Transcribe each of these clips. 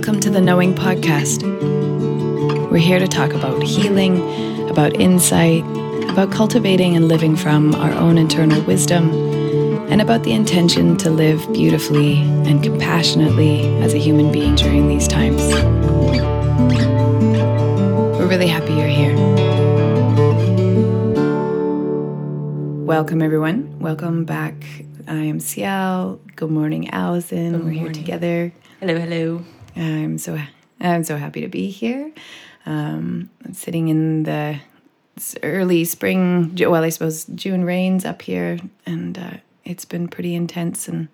Welcome to the Knowing Podcast. We're here to talk about healing, about insight, about cultivating and living from our own internal wisdom, and about the intention to live beautifully and compassionately as a human being during these times. We're really happy you're here. Welcome, everyone. Welcome back. I am Ciel. Good morning, Allison. Good We're here together. Hello, hello. I'm so I'm so happy to be here. Um, sitting in the early spring, well, I suppose June rains up here, and uh, it's been pretty intense and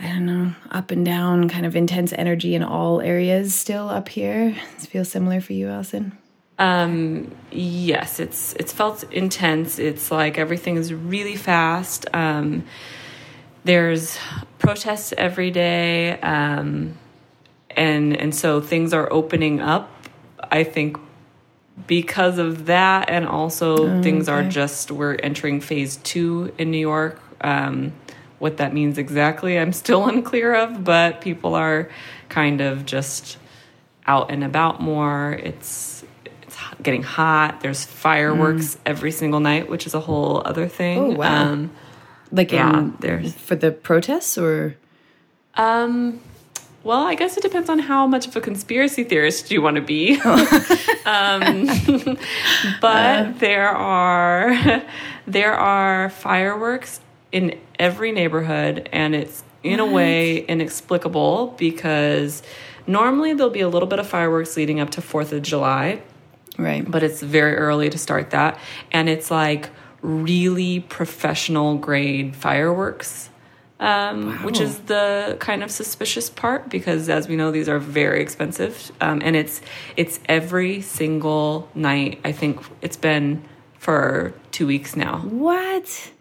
I don't know, up and down, kind of intense energy in all areas still up here. Does it feel similar for you, Allison? Um, yes, it's it's felt intense. It's like everything is really fast. Um, there's protests every day, um, and and so things are opening up. I think because of that, and also things are just we're entering phase two in New York. Um, what that means exactly, I'm still unclear of, but people are kind of just out and about more. It's it's getting hot. There's fireworks every single night, which is a whole other thing. Oh, wow. Um, Like Yeah, in, there's- for the protests or um, well, I guess it depends on how much of a conspiracy theorist you want to be. um, but there are there are fireworks in every neighborhood, and it's in a way inexplicable because normally there'll be a little bit of fireworks leading up to Fourth of July, right? but it's very early to start that, and it's like really professional grade fireworks um, which is the kind of suspicious part because as we know these are very expensive um, and it's it's every single night i think it's been for two weeks now What?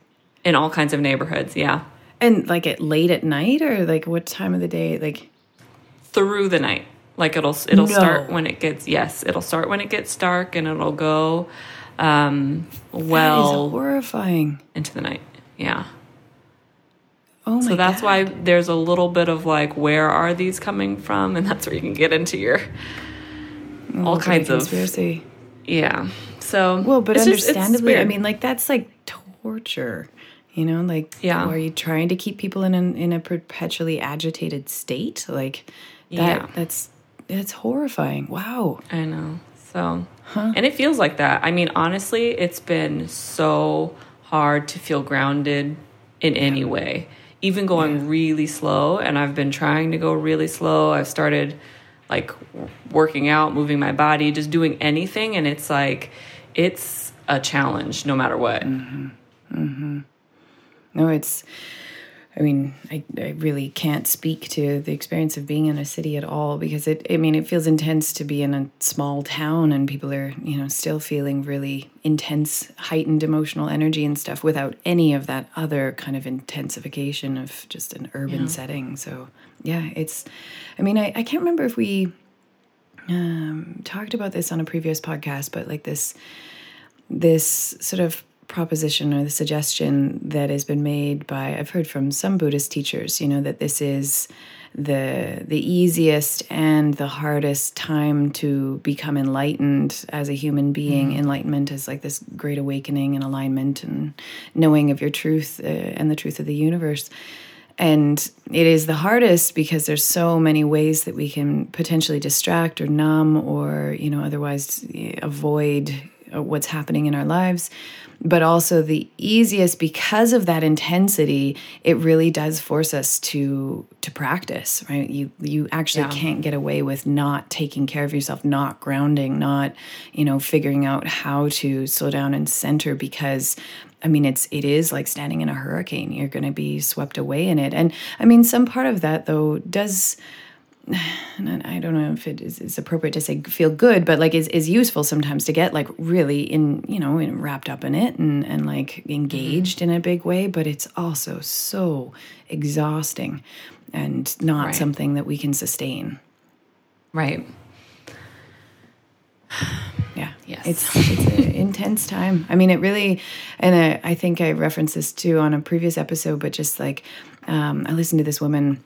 in all kinds of neighborhoods yeah And like at late at night or like what time of the day? Like through the night like it'll it'll No. start when it gets yes it'll start when it gets dark and it'll go um, well horrifying. into the night yeah Oh my so that's God. why there's a little bit of like where are these coming from and that's where you can get into your oh, all Look at kinds of conspiracy. yeah so Well, but it's just- understandably, I mean, like that's like torture. You know, like Yeah. are you trying to keep people in an, in a perpetually agitated state? Like that. Yeah. That's that's horrifying. Wow. I know. So, huh. and it feels like that. I mean, honestly, it's been so hard to feel grounded in any way, even going really slow. And I've been trying to go really slow. I've started like working out, moving my body, just doing anything. And it's like, it's a challenge no matter what. mm-hmm No, it's. I mean, I, I really can't speak to the experience of being in a city at all because it, I mean, it feels intense to be in a small town and people are, you know, still feeling really intense, heightened emotional energy and stuff without any of that other kind of intensification of just an urban setting. So, yeah, it's, I mean, I, I can't remember if we um, talked about this on a previous podcast, but like this, this sort of proposition or the suggestion that has been made by I've heard from some Buddhist teachers, you know, that this is the the easiest and the hardest time to become enlightened as a human being. Enlightenment is like this great awakening and alignment and knowing of your truth uh, and the truth of the universe. And it is the hardest because there's so many ways that we can potentially distract or numb or, you know, otherwise eh, avoid Uh, what's happening in our lives. But also the easiest because of that intensity, it really does force us to to practice, right? You you actually Yeah. can't get away with not taking care of yourself, not grounding, not, you know, figuring out how to slow down and center because I mean, it's it is like standing in a hurricane. You're going to be swept away in it, and I mean, some part of that though does. And I don't know if it is, is appropriate to say feel good, but like is, is useful sometimes to get like really in you know in, wrapped up in it and and like engaged in a big way. But it's also so exhausting and not Right. something that we can sustain. Right. Yeah. Yes. It's it's an intense time. I mean, it really, and I, I think I referenced this too on a previous episode, but just like um, I listened to this woman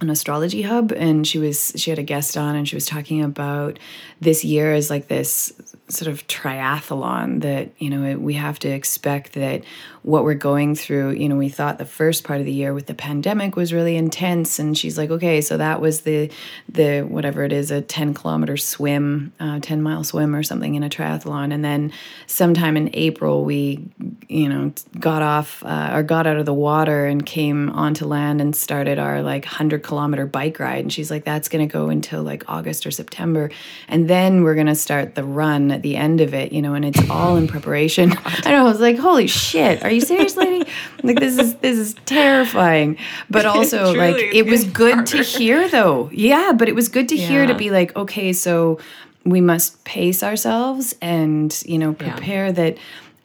an astrology hub and she was she had a guest on and she was talking about this year as like this sort of triathlon that you know we have to expect that what we're going through you know we thought the first part of the year with the pandemic was really intense. And she's like okay so that was the the whatever it is a 10 kilometer swim uh, 10 mile swim or something in a triathlon. And then sometime in april we you know got off uh, or got out of the water and came onto land and started our like 100 kilometer bike ride. And she's like that's going to go until like august or september. And then we're going to start the run at the end of it, you know, and it's all in preparation. I know. I was like, "Holy shit! Are you serious, lady? like this is this is terrifying." But also, like, it was good harder. to hear, though. Yeah, but it was good to yeah. hear to be like, okay, so we must pace ourselves and you know prepare yeah. that.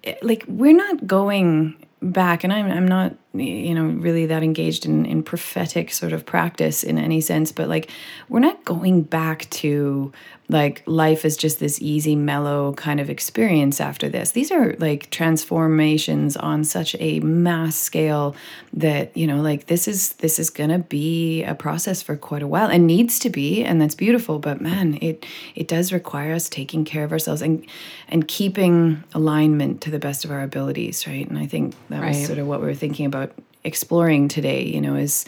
Eh, like we're not going back and I'm, I'm not you know really that engaged in, in prophetic sort of practice in any sense but like we're not going back to like life is just this easy mellow kind of experience after this these are like transformations on such a mass scale that you know like this is this is gonna be a process for quite a while and needs to be and that's beautiful but man it it does require us taking care of ourselves and and keeping alignment to the best of our abilities right and i think that right. was sort of what we were thinking about exploring today you know is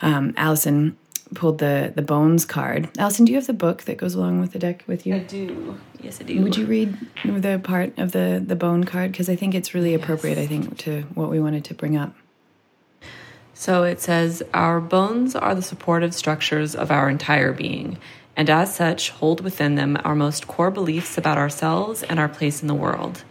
um, allison pulled the the bones card. Allison, do you have the book that goes along with the deck with you? I do. Yes, I do. Would you read the part of the the bone card because I think it's really appropriate. Yes. I think to what we wanted to bring up. So it says, Our bones are the supportive structures of our entire being, and as such, hold within them our most core beliefs about ourselves and our place in the world.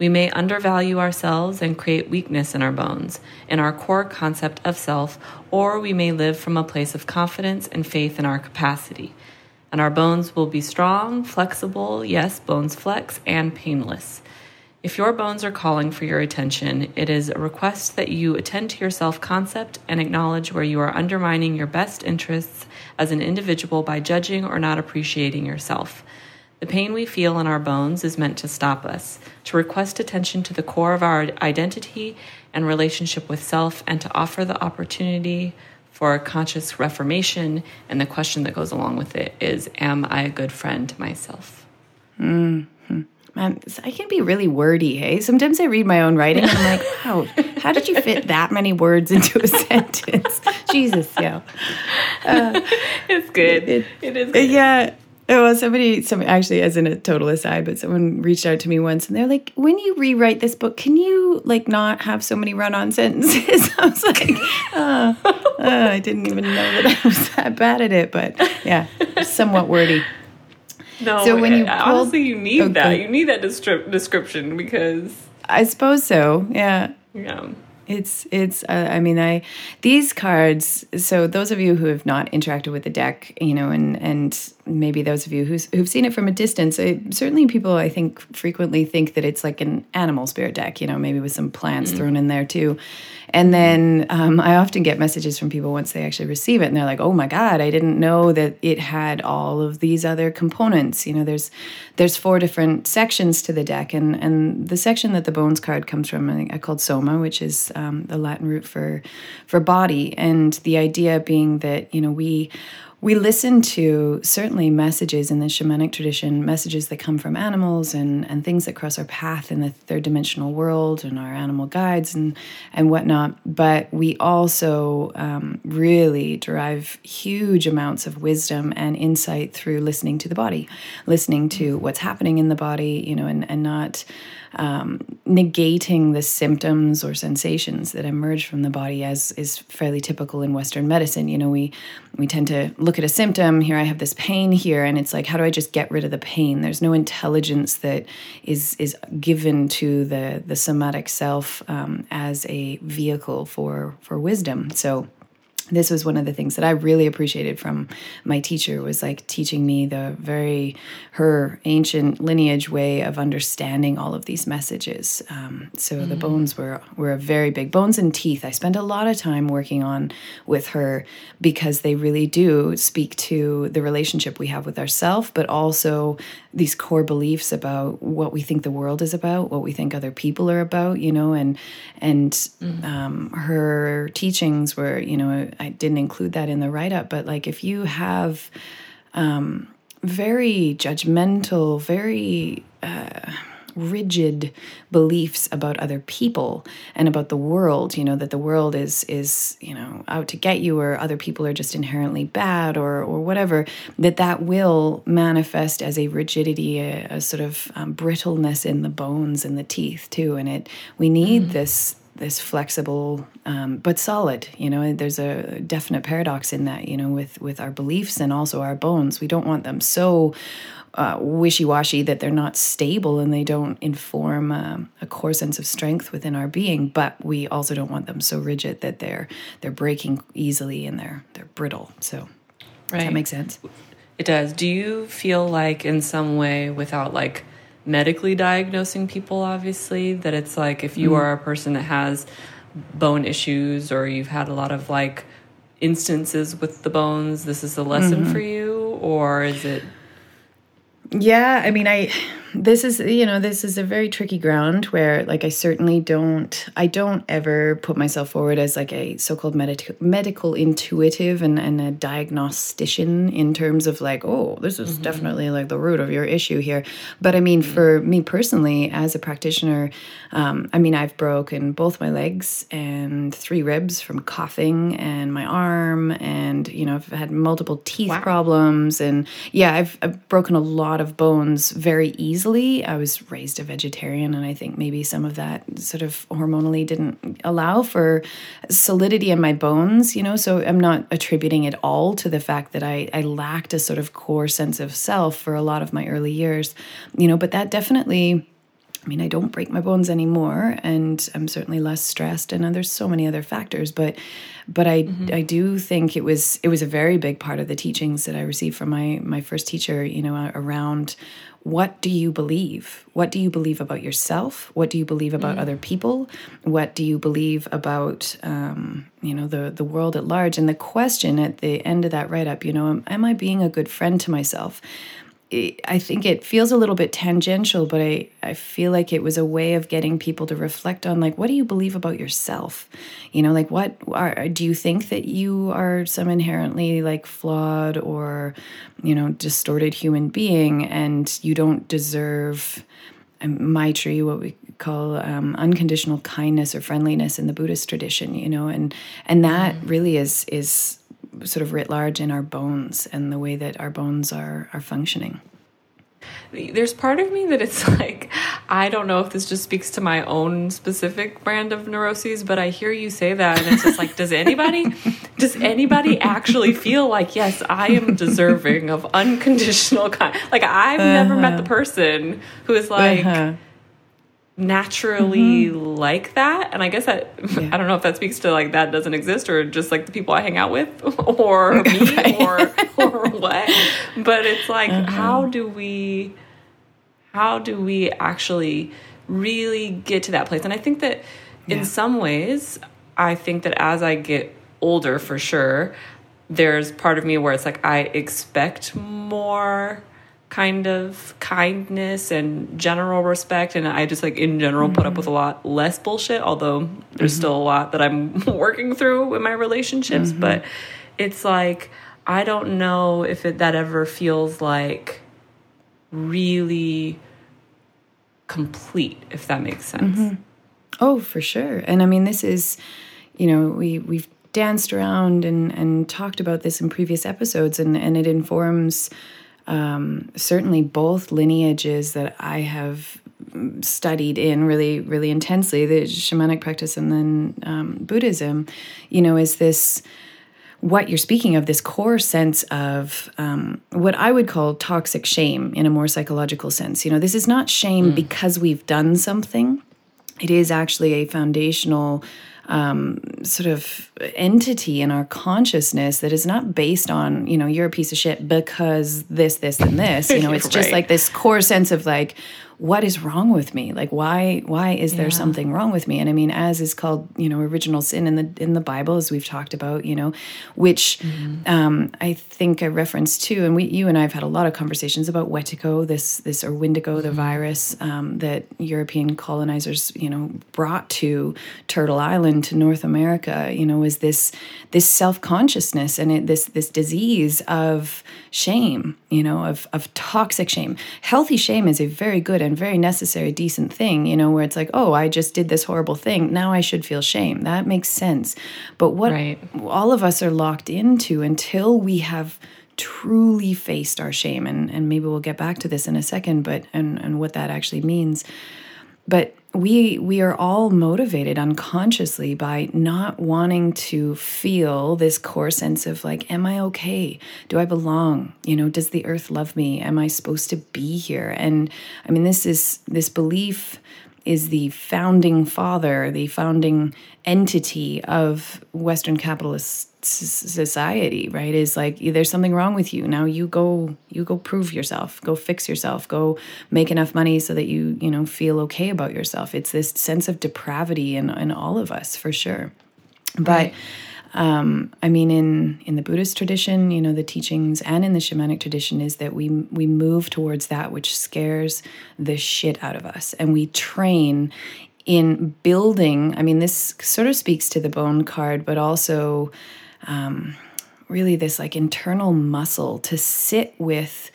We may undervalue ourselves and create weakness in our bones, in our core concept of self, or we may live from a place of confidence and faith in our capacity. And our bones will be strong, flexible, yes, bones flex, and painless. If your bones are calling for your attention, it is a request that you attend to your self concept and acknowledge where you are undermining your best interests as an individual by judging or not appreciating yourself. The pain we feel in our bones is meant to stop us, to request attention to the core of our identity and relationship with self, and to offer the opportunity for conscious reformation. And the question that goes along with it is Am I a good friend to myself? Mm-hmm. Man, I can be really wordy, hey? Sometimes I read my own writing and I'm like, wow, how did you fit that many words into a sentence? Jesus, yeah. Uh, it's good. It, it is good. Yeah. Oh, well, somebody, some actually, as in a total aside, but someone reached out to me once, and they're like, "When you rewrite this book, can you like not have so many run-on sentences?" I was like, oh, oh, "I didn't even know that I was that bad at it," but yeah, somewhat wordy. No, so when you eh, pulled, honestly, you need okay. that. You need that description because I suppose so. Yeah. Yeah. It's it's uh, I mean I these cards so those of you who have not interacted with the deck you know and and maybe those of you who's, who've seen it from a distance I, certainly people I think frequently think that it's like an animal spirit deck you know maybe with some plants mm-hmm. thrown in there too and then um, I often get messages from people once they actually receive it, and they're like, "Oh my God, I didn't know that it had all of these other components." You know, there's there's four different sections to the deck, and and the section that the bones card comes from, I I called soma, which is um, the Latin root for for body, and the idea being that you know we we listen to certainly messages in the shamanic tradition, messages that come from animals and, and things that cross our path in the third dimensional world and our animal guides and, and whatnot. But we also um, really derive huge amounts of wisdom and insight through listening to the body, listening to what's happening in the body, you know, and, and not um, negating the symptoms or sensations that emerge from the body, as is fairly typical in Western medicine. You know, we we tend to look at a symptom. Here, I have this pain here, and it's like, how do I just get rid of the pain? There's no intelligence that is is given to the the somatic self um, as a vehicle for for wisdom. So this was one of the things that I really appreciated from my teacher was like teaching me the very her ancient lineage way of understanding all of these messages. Um, so mm-hmm. the mm. bones were were a very big bones and teeth. I spent a lot of time working on with her because they really do speak to the relationship we have with ourself, but also these core beliefs about what we think the world is about, what we think other people are about, you know, and and mm-hmm. um, her teachings were, you know I didn't include that in the write up, but like if you have um, very judgmental, very uh, rigid beliefs about other people and about the world you know that the world is is you know out to get you or other people are just inherently bad or or whatever that that will manifest as a rigidity a, a sort of um, brittleness in the bones and the teeth too and it we need mm-hmm. this this flexible um, but solid you know there's a definite paradox in that you know with with our beliefs and also our bones. We don't want them so uh, wishy-washy that they're not stable and they don't inform uh, a core sense of strength within our being but we also don't want them so rigid that they're they're breaking easily and they're they're brittle. So right. that makes sense? It does. Do you feel like in some way without like medically diagnosing people obviously that it's like if you mm. are a person that has bone issues or you've had a lot of like instances with the bones this is a lesson mm-hmm. for you or is it yeah, I mean, I this is you know this is a very tricky ground where like i certainly don't i don't ever put myself forward as like a so-called medical medical intuitive and, and a diagnostician in terms of like oh this is mm-hmm. definitely like the root of your issue here but i mean mm-hmm. for me personally as a practitioner um, i mean i've broken both my legs and three ribs from coughing and my arm and you know i've had multiple teeth wow. problems and yeah I've, I've broken a lot of bones very easily easily. I was raised a vegetarian, and I think maybe some of that sort of hormonally didn't allow for solidity in my bones, you know. So I'm not attributing it all to the fact that I, I lacked a sort of core sense of self for a lot of my early years, you know, but that definitely. I mean, I don't break my bones anymore, and I'm certainly less stressed. And there's so many other factors, but but I mm-hmm. I do think it was it was a very big part of the teachings that I received from my my first teacher. You know, around what do you believe? What do you believe about yourself? What do you believe about mm. other people? What do you believe about um, you know the the world at large? And the question at the end of that write up, you know, am, am I being a good friend to myself? I think it feels a little bit tangential, but I, I feel like it was a way of getting people to reflect on like, what do you believe about yourself? You know, like what are, do you think that you are some inherently like flawed or, you know, distorted human being and you don't deserve um, maitri, what we call um, unconditional kindness or friendliness in the Buddhist tradition, you know, and, and that mm. really is, is sort of writ large in our bones and the way that our bones are are functioning there's part of me that it's like i don't know if this just speaks to my own specific brand of neuroses but i hear you say that and it's just like does anybody does anybody actually feel like yes i am deserving of unconditional kind like i've uh-huh. never met the person who is like uh-huh naturally mm-hmm. like that and i guess that yeah. i don't know if that speaks to like that doesn't exist or just like the people i hang out with or me right. or or what but it's like uh-huh. how do we how do we actually really get to that place and i think that in some ways i think that as i get older for sure there's part of me where it's like i expect more kind of kindness and general respect and i just like in general mm-hmm. put up with a lot less bullshit although there's mm-hmm. still a lot that i'm working through in my relationships mm-hmm. but it's like i don't know if it, that ever feels like really complete if that makes sense mm-hmm. oh for sure and i mean this is you know we we've danced around and and talked about this in previous episodes and and it informs um, certainly both lineages that I have studied in really, really intensely the shamanic practice and then um, Buddhism, you know, is this what you're speaking of this core sense of um, what I would call toxic shame in a more psychological sense. You know, this is not shame mm. because we've done something, it is actually a foundational um, sort of entity in our consciousness that is not based on you know you're a piece of shit because this this and this you know it's right. just like this core sense of like what is wrong with me? Like why why is there Yeah. something wrong with me? And i mean as is called you know original sin in the in the bible as we've talked about you know which um, i think i referenced too, and we you and i've had a lot of conversations about wetiko this this or windigo the virus um, that european colonizers you know brought to turtle island to north america you know is this this self-consciousness and it, this this disease of shame you know of of toxic shame. Healthy shame is a very good and very necessary decent thing you know where it's like oh i just did this horrible thing. Now i should feel shame. That makes sense. But what Right. all of us are locked into until we have truly faced our shame and and maybe we'll get back to this in a second but and and what that actually means. But we we are all motivated unconsciously by not wanting to feel this core sense of like am i okay? Do i belong? You know does the earth love me? Am i supposed to be here? And i mean this is this belief is the founding father the founding entity of western capitalist society right is like there's something wrong with you. Now you go you go prove yourself go fix yourself go make enough money so that you you know feel okay about yourself. It's this sense of depravity in in all of us for sure. But um, I mean, in in the Buddhist tradition, you know, the teachings, and in the shamanic tradition, is that we we move towards that which scares the shit out of us, and we train in building. I mean, this sort of speaks to the bone card, but also um, really this like internal muscle to sit with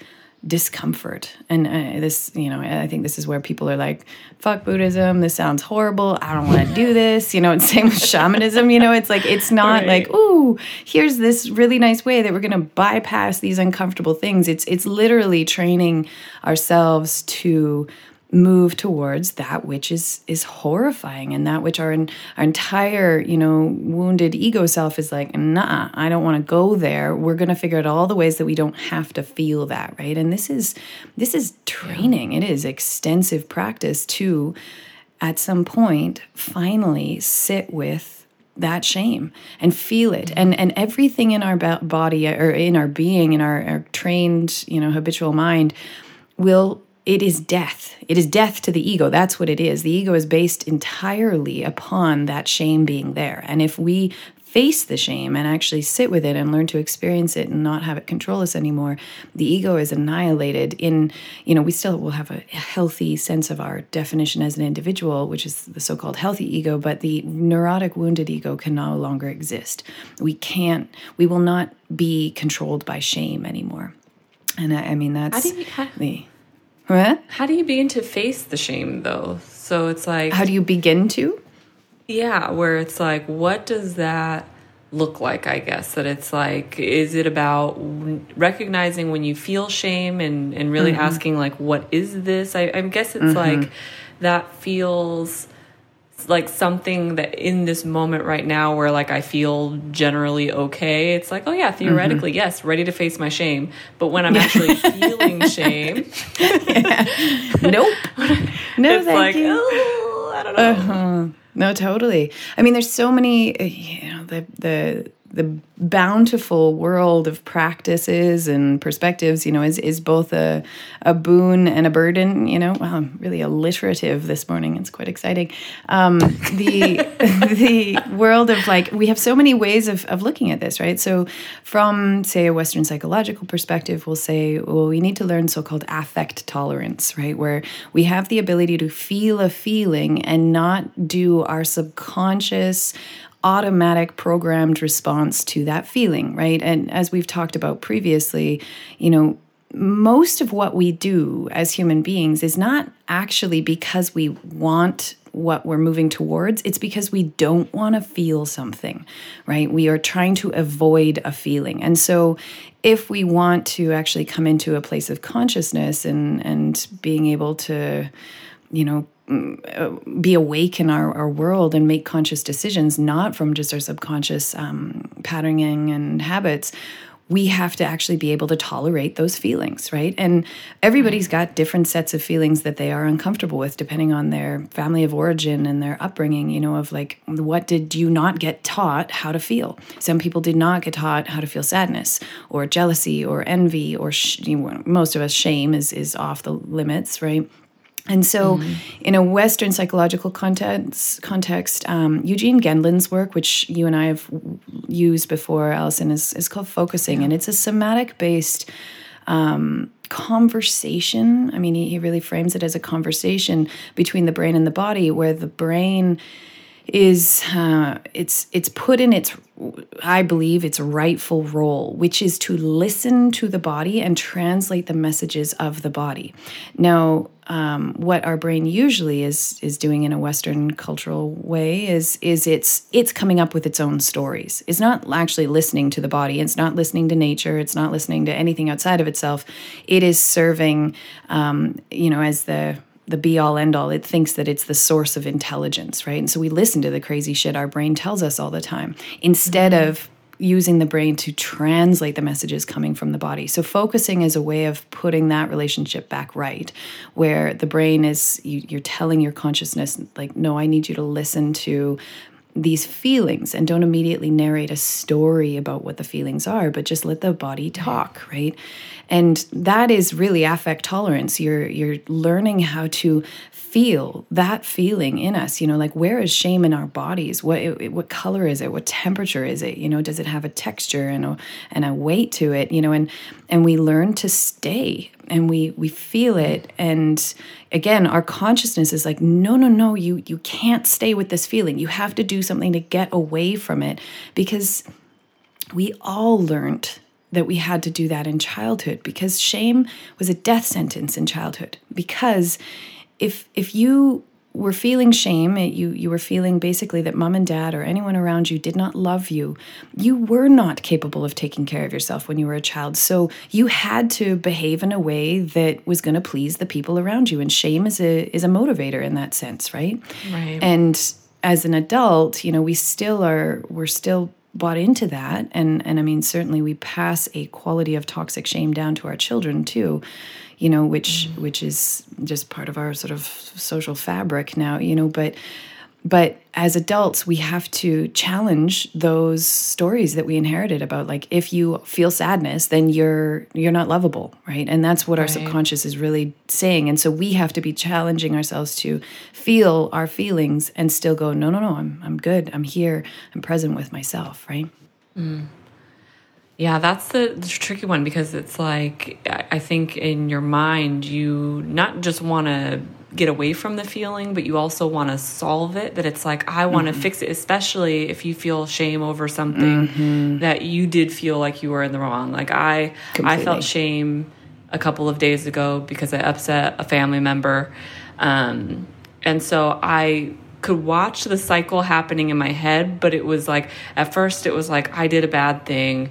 discomfort and uh, this you know i think this is where people are like fuck buddhism this sounds horrible i don't want to do this you know it's same with shamanism you know it's like it's not Right. like ooh here's this really nice way that we're going to bypass these uncomfortable things it's it's literally training ourselves to move towards that which is is horrifying and that which our our entire you know wounded ego self is like nah i don't want to go there. We're going to figure out all the ways that we don't have to feel that right? And this is this is training. It is extensive practice to at some point finally sit with that shame and feel it. Mm-hmm. And and everything in our body or in our being in our, our trained you know habitual mind will it is death. It is death to the ego. That's what it is. The ego is based entirely upon that shame being there. And if we face the shame and actually sit with it and learn to experience it and not have it control us anymore the ego is annihilated in you know we still will have a healthy sense of our definition as an individual which is the so-called healthy ego but the neurotic wounded ego can no longer exist. We can't we will not be controlled by shame anymore. And i, I mean that's How do you how, the what? how do you begin to face the shame though? So it's like How do you begin to? Yeah, where it's like, what does that look like? I guess that it's like, is it about recognizing when you feel shame and and really mm-hmm. asking like, what is this? I, I guess it's mm-hmm. like that feels like something that in this moment right now where like I feel generally okay, it's like, oh yeah, theoretically, yes, ready to face my shame. But when I'm actually feeling shame, Nope. no, it's thank like, you. oh, I don't know. Uh-huh. No, totally. I mean, there's so many, uh, you know, the the the bountiful world of practices and perspectives, you know, is is both a a boon and a burden. You know, I'm really alliterative this morning. It's quite exciting. Um, the the world of like we have so many ways of of looking at this, right? So, from say a Western psychological perspective, we'll say, well, we need to learn so-called affect tolerance, right, where we have the ability to feel a feeling and not do our subconscious automatic programmed response to that feeling, right? And as we've talked about previously, you know, most of what we do as human beings is not actually because we want what we're moving towards. It's because we don't want to feel something, right? We are trying to avoid a feeling. And so if we want to actually come into a place of consciousness and and being able to, you know, be awake in our, our world and make conscious decisions, not from just our subconscious um, patterning and habits, we have to actually be able to tolerate those feelings, right? And everybody's got different sets of feelings that they are uncomfortable with, depending on their family of origin and their upbringing, you know, of like, what did you not get taught how to feel? Some people did not get taught how to feel sadness or jealousy or envy or sh- you know, most of us, shame is, is off the limits, right? And so, mm-hmm. in a Western psychological context, context um, Eugene Gendlin's work, which you and I have used before, Allison, is, is called focusing. Yeah. And it's a somatic based um, conversation. I mean, he, he really frames it as a conversation between the brain and the body, where the brain is uh, it's it's put in its I believe its rightful role, which is to listen to the body and translate the messages of the body. Now, um, what our brain usually is is doing in a Western cultural way is is it's it's coming up with its own stories. It's not actually listening to the body. It's not listening to nature. It's not listening to anything outside of itself. It is serving, um, you know, as the the be all end all. It thinks that it's the source of intelligence, right? And so we listen to the crazy shit our brain tells us all the time instead mm-hmm. of using the brain to translate the messages coming from the body. So focusing is a way of putting that relationship back right, where the brain is you, are telling your consciousness like, no, I need you to listen to these feelings and don't immediately narrate a story about what the feelings are, but just let the body talk, right? And that is really affect tolerance. You're you're learning how to feel that feeling in us. You know, like where is shame in our bodies? What what color is it? What temperature is it? You know, does it have a texture and a and a weight to it? You know, and and we learn to stay and we we feel it and again our consciousness is like no no no you you can't stay with this feeling you have to do something to get away from it because we all learned that we had to do that in childhood because shame was a death sentence in childhood because if if you were feeling shame, you you were feeling basically that mom and dad or anyone around you did not love you. You were not capable of taking care of yourself when you were a child. So you had to behave in a way that was going to please the people around you and shame is a is a motivator in that sense, right? Right. And as an adult, you know, we still are we're still bought into that and and I mean certainly we pass a quality of toxic shame down to our children too you know, which mm. which is just part of our sort of social fabric now, you know, but but as adults we have to challenge those stories that we inherited about like if you feel sadness then you're you're not lovable right? And that's what right. our subconscious is really saying. And so we have to be challenging ourselves to feel our feelings and still go no no no i'm i'm good. I'm here. I'm present with myself right? Mm. Yeah, that's the, the, tricky one because it's like I think in your mind you not just want to get away from the feeling, but you also want to solve it. That it's like I want to mm-hmm. fix it, especially if you feel shame over something mm-hmm. that you did feel like you were in the wrong. Like I, Completely. I felt shame a couple of days ago because I upset a family member, um, and so I could watch the cycle happening in my head, but it was like at first it was like I did a bad thing.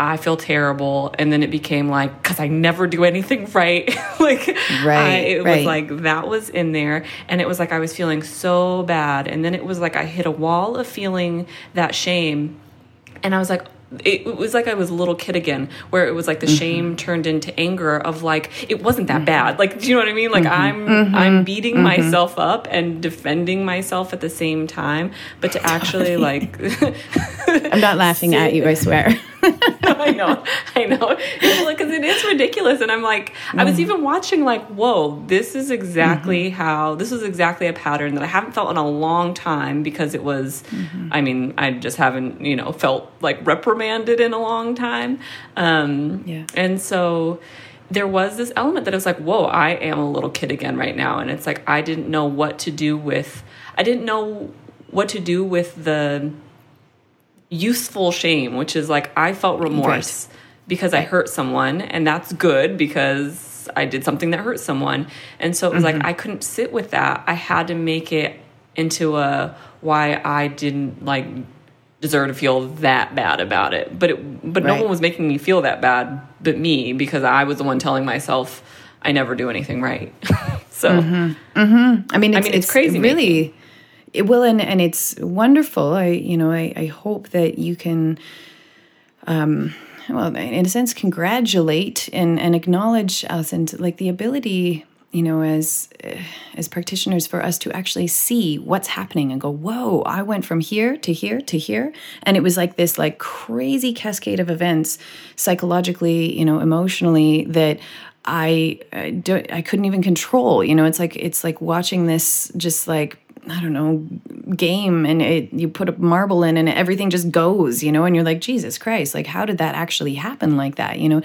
I feel terrible. And then it became like, because I never do anything right. like, right, I, it right. was like that was in there. And it was like I was feeling so bad. And then it was like I hit a wall of feeling that shame. And I was like, it was like I was a little kid again, where it was like the mm-hmm. shame turned into anger of like it wasn't that mm-hmm. bad. Like, do you know what I mean? Like mm-hmm. I'm mm-hmm. I'm beating mm-hmm. myself up and defending myself at the same time, but to actually like I'm not laughing at you, I swear. I know, I know, because it is ridiculous, and I'm like, I was mm. even watching like, whoa, this is exactly mm-hmm. how this is exactly a pattern that I haven't felt in a long time because it was, mm-hmm. I mean, I just haven't, you know, felt like reprimanded in a long time, um, yeah, and so there was this element that I was like, whoa, I am a little kid again right now, and it's like I didn't know what to do with, I didn't know what to do with the useful shame, which is like I felt remorse right. because I hurt someone, and that's good because I did something that hurt someone. And so it was mm-hmm. like I couldn't sit with that. I had to make it into a why I didn't like deserve to feel that bad about it. But it, but right. no one was making me feel that bad but me because I was the one telling myself I never do anything right. so mm-hmm. Mm-hmm. I mean, I mean, it's, it's crazy. Really. Making it will and, and it's wonderful i you know i, I hope that you can um well in a sense congratulate and and acknowledge us and like the ability you know as as practitioners for us to actually see what's happening and go whoa i went from here to here to here and it was like this like crazy cascade of events psychologically you know emotionally that I, I I couldn't even control. You know, it's like it's like watching this just like I don't know game and it, you put a marble in and everything just goes, you know, and you're like Jesus Christ, like how did that actually happen like that, you know?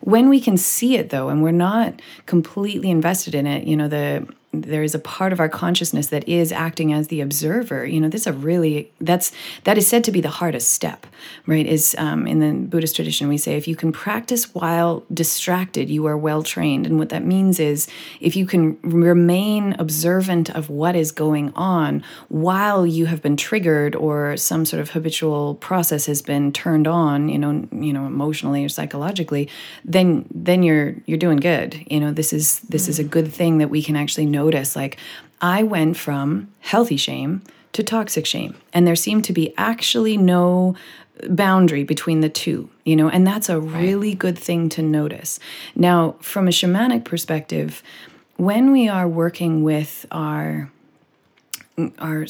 When we can see it though and we're not completely invested in it, you know, the there is a part of our consciousness that is acting as the observer. You know this is a really that's that is said to be the hardest step right is um, in the buddhist tradition we say if you can practice while distracted you are well trained. And what that means is if you can remain observant of what is going on while you have been triggered or some sort of habitual process has been turned on you know you know emotionally or psychologically then then you're you're doing good. You know this is this is a good thing that we can actually know notice like I went from healthy shame to toxic shame. And there seemed to be actually no boundary between the two, you know, and that's a really good thing to notice. Now, from a shamanic perspective, when we are working with our our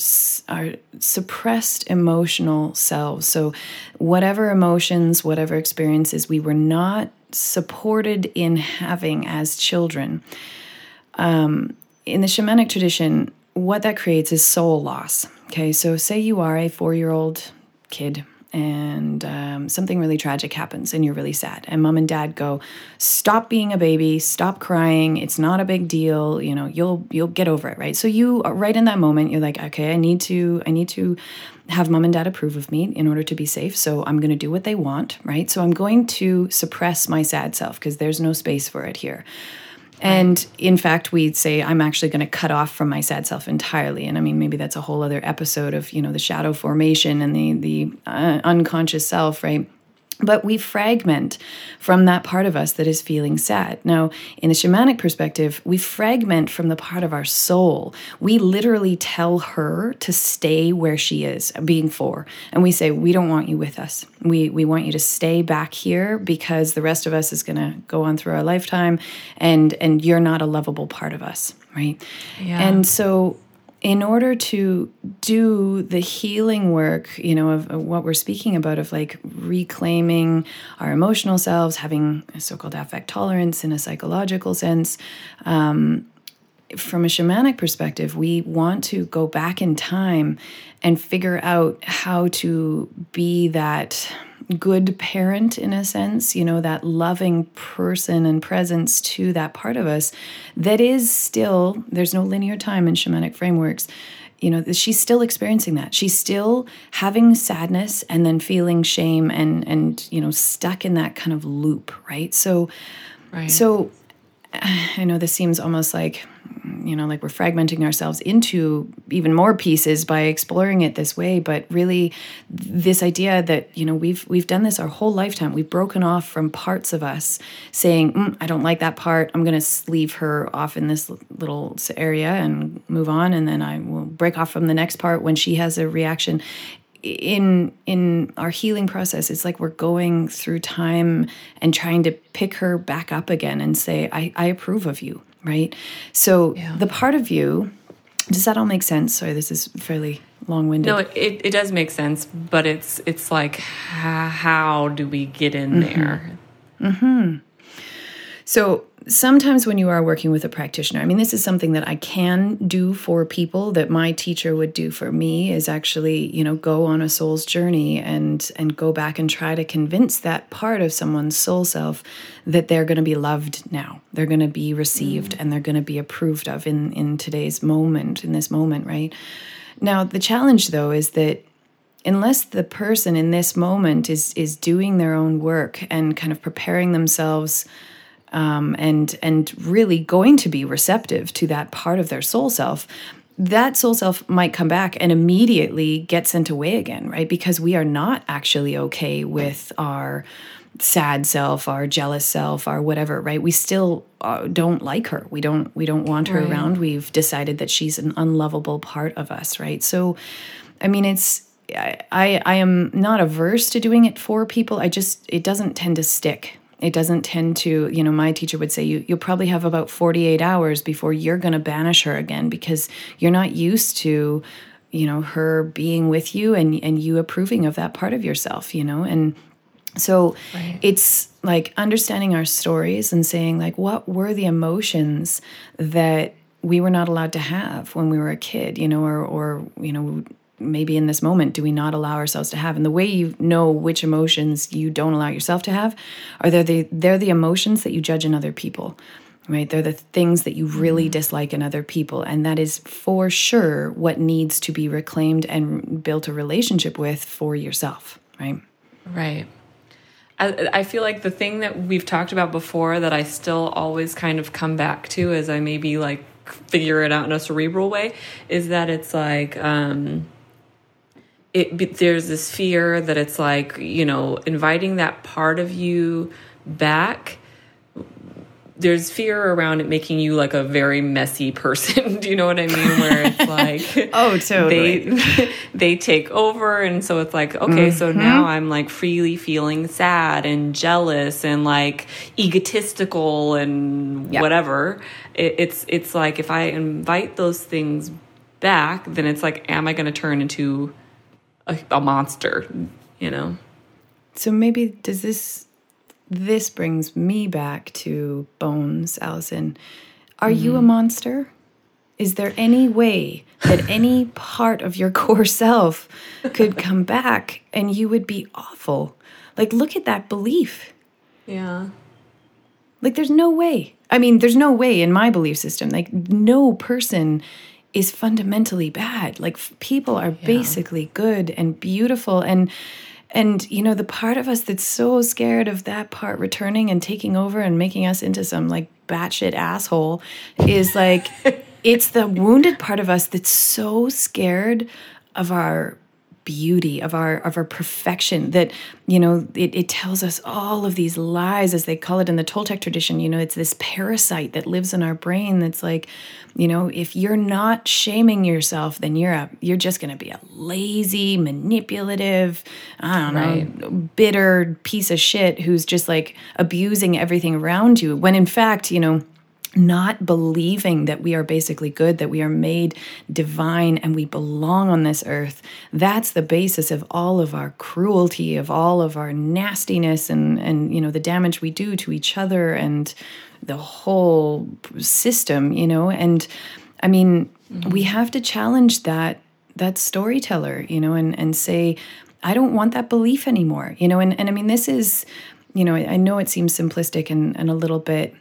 our suppressed emotional selves so whatever emotions whatever experiences we were not supported in having as children um, in the shamanic tradition, what that creates is soul loss. Okay, so say you are a four year old kid and um, something really tragic happens and you're really sad and mom and dad go stop being a baby stop crying it's not a big deal you know you'll you'll get over it right? So you uh, right in that moment you're like okay i need to i need to have mom and dad approve of me in order to be safe so i'm going to do what they want right? So i'm going to suppress my sad self because there's no space for it here and in fact, we'd say, I'm actually going to cut off from my sad self entirely. And I mean, maybe that's a whole other episode of, you know, the shadow formation and the, the uh, unconscious self, right? But we fragment from that part of us that is feeling sad. Now, in the shamanic perspective, we fragment from the part of our soul. We literally tell her to stay where she is, being four, and we say, "We don't want you with us. We we want you to stay back here because the rest of us is going to go on through our lifetime, and and you're not a lovable part of us." Right? Yeah. And so in order to do the healing work, you know, of, of, what we're speaking about, of like reclaiming our emotional selves, having a so called affect tolerance in a psychological sense, um, from a shamanic perspective, we want to go back in time and figure out how to be that good parent in a sense, you know, that loving person and presence to that part of us that is still, there's no linear time in shamanic frameworks. You know, she's still experiencing that. She's still having sadness and then feeling shame and and you know, stuck in that kind of loop, right? So right. so I know this seems almost like you know like we're fragmenting ourselves into even more pieces by exploring it this way. But really this idea that you know we've we've done this our whole lifetime. We've broken off from parts of us saying mm, i don't like that part. I'm going to leave her off in this little area and move on and then i will break off from the next part when she has a reaction. In in our healing process it's like we're going through time and trying to pick her back up again and say i, I approve of you right? So yeah. the part of you does that all make sense? Sorry this is fairly long-winded. No it, it does make sense but it's it's like how, how do we get in mm-hmm. there? Mm-hmm so sometimes when you are working with a practitioner, I mean, this is something that I can do for people that my teacher would do for me is actually, you know, go on a soul's journey and and go back and try to convince that part of someone's soul self that they're going to be loved now. They're going to be received mm. and they're going to be approved of in in today's moment, in this moment, right? Now, the challenge though is that unless the person in this moment is is doing their own work and kind of preparing themselves um, and and really going to be receptive to that part of their soul self that soul self might come back and immediately get sent away again right? Because we are not actually okay with our sad self our jealous self our whatever right? We still uh, don't like her. We don't we don't want her right. around. We've decided that she's an unlovable part of us right? So i mean it's I, I am not averse to doing it for people. I just it doesn't tend to stick it doesn't tend to, you know, my teacher would say you you'll probably have about 48 hours before you're going to banish her again because you're not used to, you know, her being with you and and you approving of that part of yourself, you know, and So right. it's like understanding our stories and saying, like, what were the emotions that we were not allowed to have when we were a kid, you know, or, or you know, maybe in this moment do we not allow ourselves to have? And the way you know which emotions you don't allow yourself to have are they the they're the emotions that you judge in other people right? They're the things that you really mm-hmm. dislike in other people. And that is for sure what needs to be reclaimed and built a relationship with for yourself right? Right. I, I feel like the thing that we've talked about before that I still always kind of come back to as I maybe like figure it out in a cerebral way is that it's like um it there's this fear that it's like you know inviting that part of you back there's fear around it making you like a very messy person. Do you know what I mean? Where it's like, oh, totally. They they take over, and so it's like, okay, mm-hmm. so now I'm like freely feeling sad and jealous and like egotistical and yep. whatever. It, it's it's like if I invite those things back, then it's like, am I going to turn into a, a monster, you know. So maybe does this this brings me back to Bones, Allison. Are mm-hmm. you a mm-hmm. monster? Is there any way that any part of your core self could come back and you would be awful? Like, look at that belief. Yeah. Like, there's no way. I mean, there's no way in my belief system. Like, no person is fundamentally bad. Like people are yeah. basically good and beautiful and and you know the part of us that's so scared of that part returning and taking over and making us into some like batshit asshole is like it's the wounded part of us that's so scared of our beauty of our of our perfection that you know it, it tells us all of these lies as they call it in the toltec tradition you know it's this parasite that lives in our brain that's like you know if you're not shaming yourself then you're a you're just going to be a lazy manipulative i don't right. know bitter piece of shit who's just like abusing everything around you when in fact you know not believing that we are basically good, that we are made divine and we belong on this earth. That's the basis of all of our cruelty, of all of our nastiness and and you know the damage we do to each other and the whole system, you know. And I mean, mm-hmm. we have to challenge that that storyteller, you know, and and say I don't want that belief anymore, you know. And and I mean this is you know, I, I know it seems simplistic and, and a little bit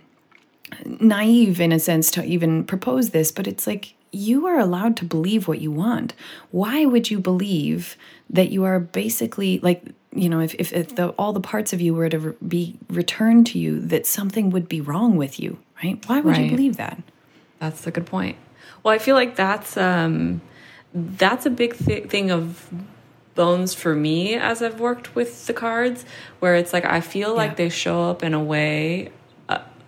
naive in a sense to even propose this, but it's like you are allowed to believe what you want. Why would you believe that you are basically like, you know, if, if, if the, all the parts of you were to re- be returned to you, that something would be wrong with you, right? Why would right. you believe that? That's a good point. Well, I feel like that's um, that's a big th- thing of bones for me as I've worked with the cards, where it's like I feel like they show up in a way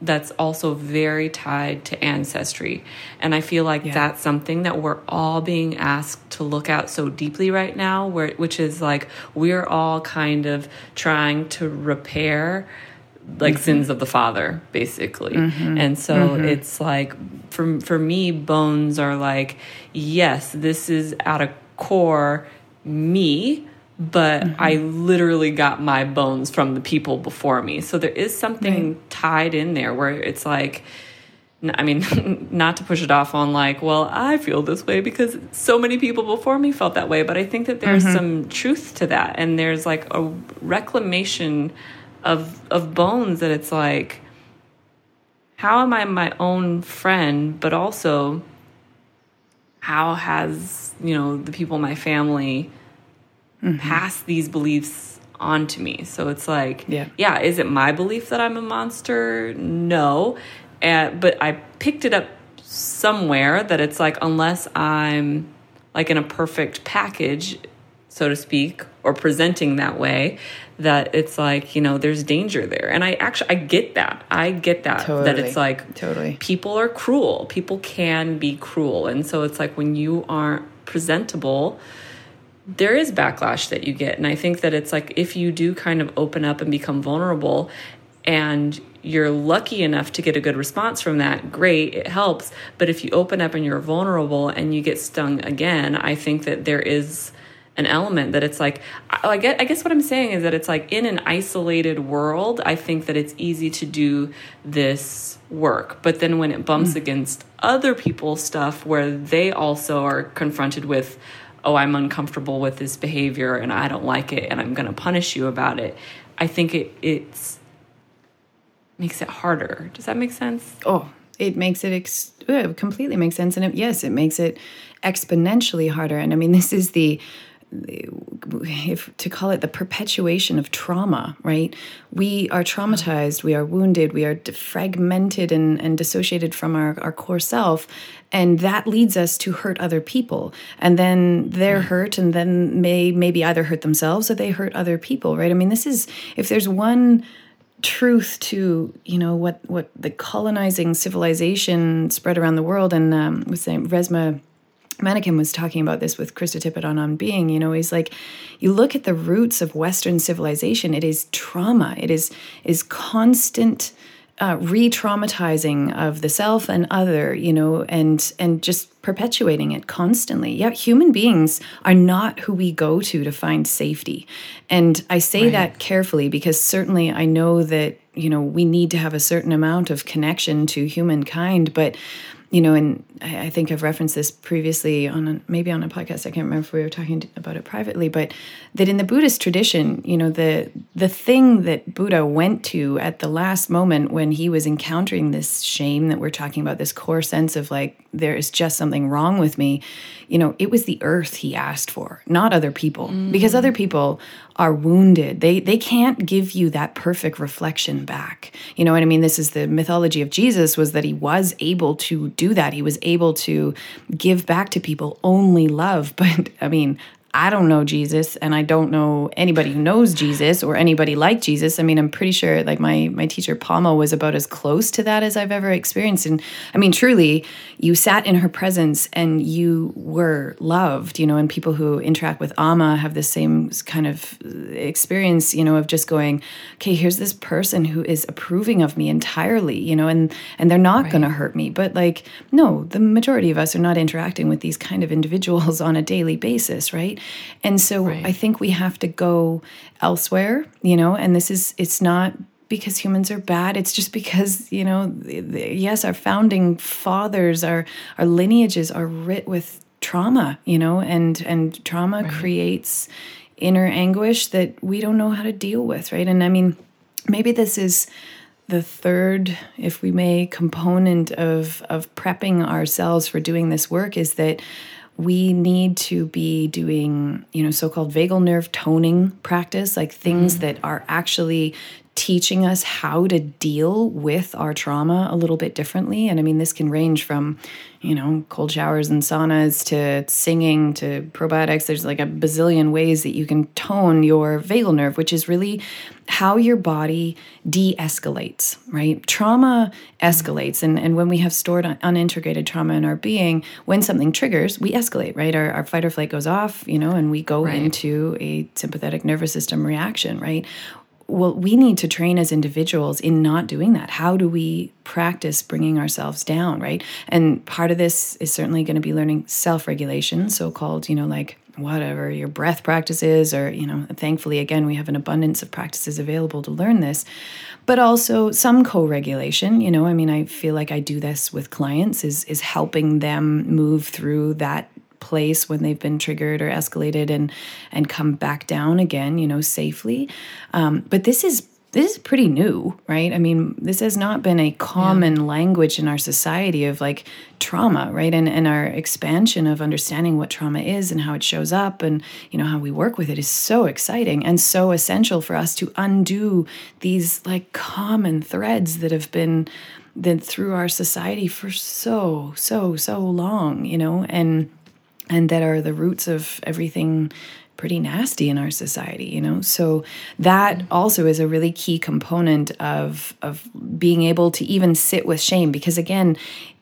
that's also very tied to ancestry. And I feel like yeah. that's something that we're all being asked to look at so deeply right now, where which is like we're all kind of trying to repair like mm-hmm. sins of the father basically mm-hmm. and so mm-hmm. it's like for for me bones are like yes this is at a core me but mm-hmm. I literally got my bones from the people before me. So there is something right. tied in there where it's like, I mean, not to push it off on like, well, I feel this way because so many people before me felt that way, but I think that there's mm-hmm. some truth to that. And there's like a reclamation of of bones that it's like, how am I my own friend, but also how has, you know, the people in my family mm-hmm. pass these beliefs on to me. So it's like, yeah, yeah is it my belief that I'm a monster? No. Uh, but I picked it up somewhere that it's like, unless I'm like in a perfect package, so to speak, or presenting that way, that it's like, you know, there's danger there. And I actually, I get that. I get that. Totally. That it's like, totally. People are cruel. People can be cruel. And so it's like when you aren't presentable, there is backlash that you get. And I think that it's like if you do kind of open up and become vulnerable and you're lucky enough to get a good response from that, great, it helps. But if you open up and you're vulnerable and you get stung again, I think that there is an element that it's like I, get I guess what I'm saying is that it's like in an isolated world, I think that it's easy to do this work. But then when it bumps mm. against other people's stuff where they also are confronted with oh, I'm uncomfortable with this behavior and I don't like it and I'm going to punish you about it. I think it it's makes it harder. Does that make sense? Oh, it makes it ex- completely makes sense and it, yes, it makes it exponentially harder. And I mean, this is the if to call it the perpetuation of trauma, right? We are traumatized, we are wounded, we are fragmented and, and dissociated from our, our core self. And that leads us to hurt other people. And then they're hurt and then may maybe either hurt themselves or they hurt other people, right? I mean, this is if there's one truth to you know what what the colonizing civilization spread around the world and um, was saying Resmaa Menakem was talking about this with Krista Tippett on On Being. You know, he's like, you look at the roots of Western civilization. It is trauma. It is is constant uh, re-traumatizing of the self and other. You know, and and just perpetuating it constantly. Yeah, human beings are not who we go to to find safety, and I say right. that carefully because certainly I know that you know we need to have a certain amount of connection to humankind, but you know, and I think I've referenced this previously on a, maybe on a podcast. I can't remember if we were talking about it privately, but that in the Buddhist tradition, you know, the the thing that Buddha went to at the last moment when he was encountering this shame that we're talking about, this core sense of like there is just something wrong with me, you know, it was the earth he asked for, not other people, mm. because other people are wounded. They they can't give you that perfect reflection back. You know what I mean? This is the mythology of Jesus was that he was able to do that. He was able to give back to people only love. But I mean, I don't know Jesus and I don't know anybody who knows Jesus or anybody like Jesus. I mean, I'm pretty sure like my my teacher Palma was about as close to that as I've ever experienced. And I mean, truly, you sat in her presence and you were loved, you know, and people who interact with Amma have the same kind of uh, experience, you know, of just going, okay, here's this person who is approving of me entirely, you know, and and they're not right. going to hurt me. But like, no, the majority of us are not interacting with these kind of individuals on a daily basis, right? And so right. I think we have to go elsewhere, you know, and this is, it's not because humans are bad. It's just because, you know, yes, our founding fathers, our, our lineages are writ with trauma, you know, and, and trauma right. creates inner anguish that we don't know how to deal with, right? And I mean, maybe this is the third, if we may, component of of prepping ourselves for doing this work is that we need to be doing, you know, so called vagal nerve toning practice, like things mm. that are actually teaching us how to deal with our trauma a little bit differently. And I mean, this can range from, you know, cold showers and saunas to singing to probiotics. There's like a bazillion ways that you can tone your vagal nerve, which is really how your body de escalates, right? Trauma escalates. And, and when we have stored un- unintegrated trauma in our being, when something triggers, we escalate, right? Our, our fight or flight goes off, you know, and we go right. into a sympathetic nervous system reaction, right? Well, we need to train as individuals in not doing that. How do we practice bringing ourselves down, right? And part of this is certainly going to be learning self regulation, so called, you know, like whatever your breath practices, or, you know, thankfully, again, we have an abundance of practices available to learn this, but also some co regulation. You know, I mean, I feel like I do this with clients, is, is helping them move through that place when they've been triggered or escalated and and come back down again you know safely. Um, but this is this is pretty new right? I mean this has not been a common yeah. language in our society of like trauma right? And and our expansion of understanding what trauma is and how it shows up and you know how we work with it is so exciting and so essential for us to undo these like common threads that have been then through our society for so so so long you know? And and that are the roots of everything pretty nasty in our society you know? So that also is a really key component of of being able to even sit with shame because again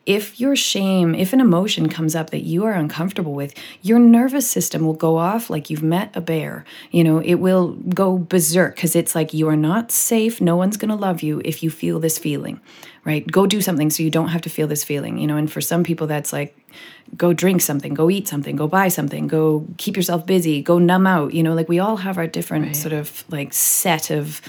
if your shame, if an emotion comes up that you are uncomfortable with, your nervous system will go off like you've met a bear. You know, it will go berserk because it's like you are not safe. No one's going to love you if you feel this feeling, right? Go do something so you don't have to feel this feeling, you know. And for some people, that's like, go drink something, go eat something, go buy something, go keep yourself busy, go numb out. You know, like we all have our different right. sort of like set of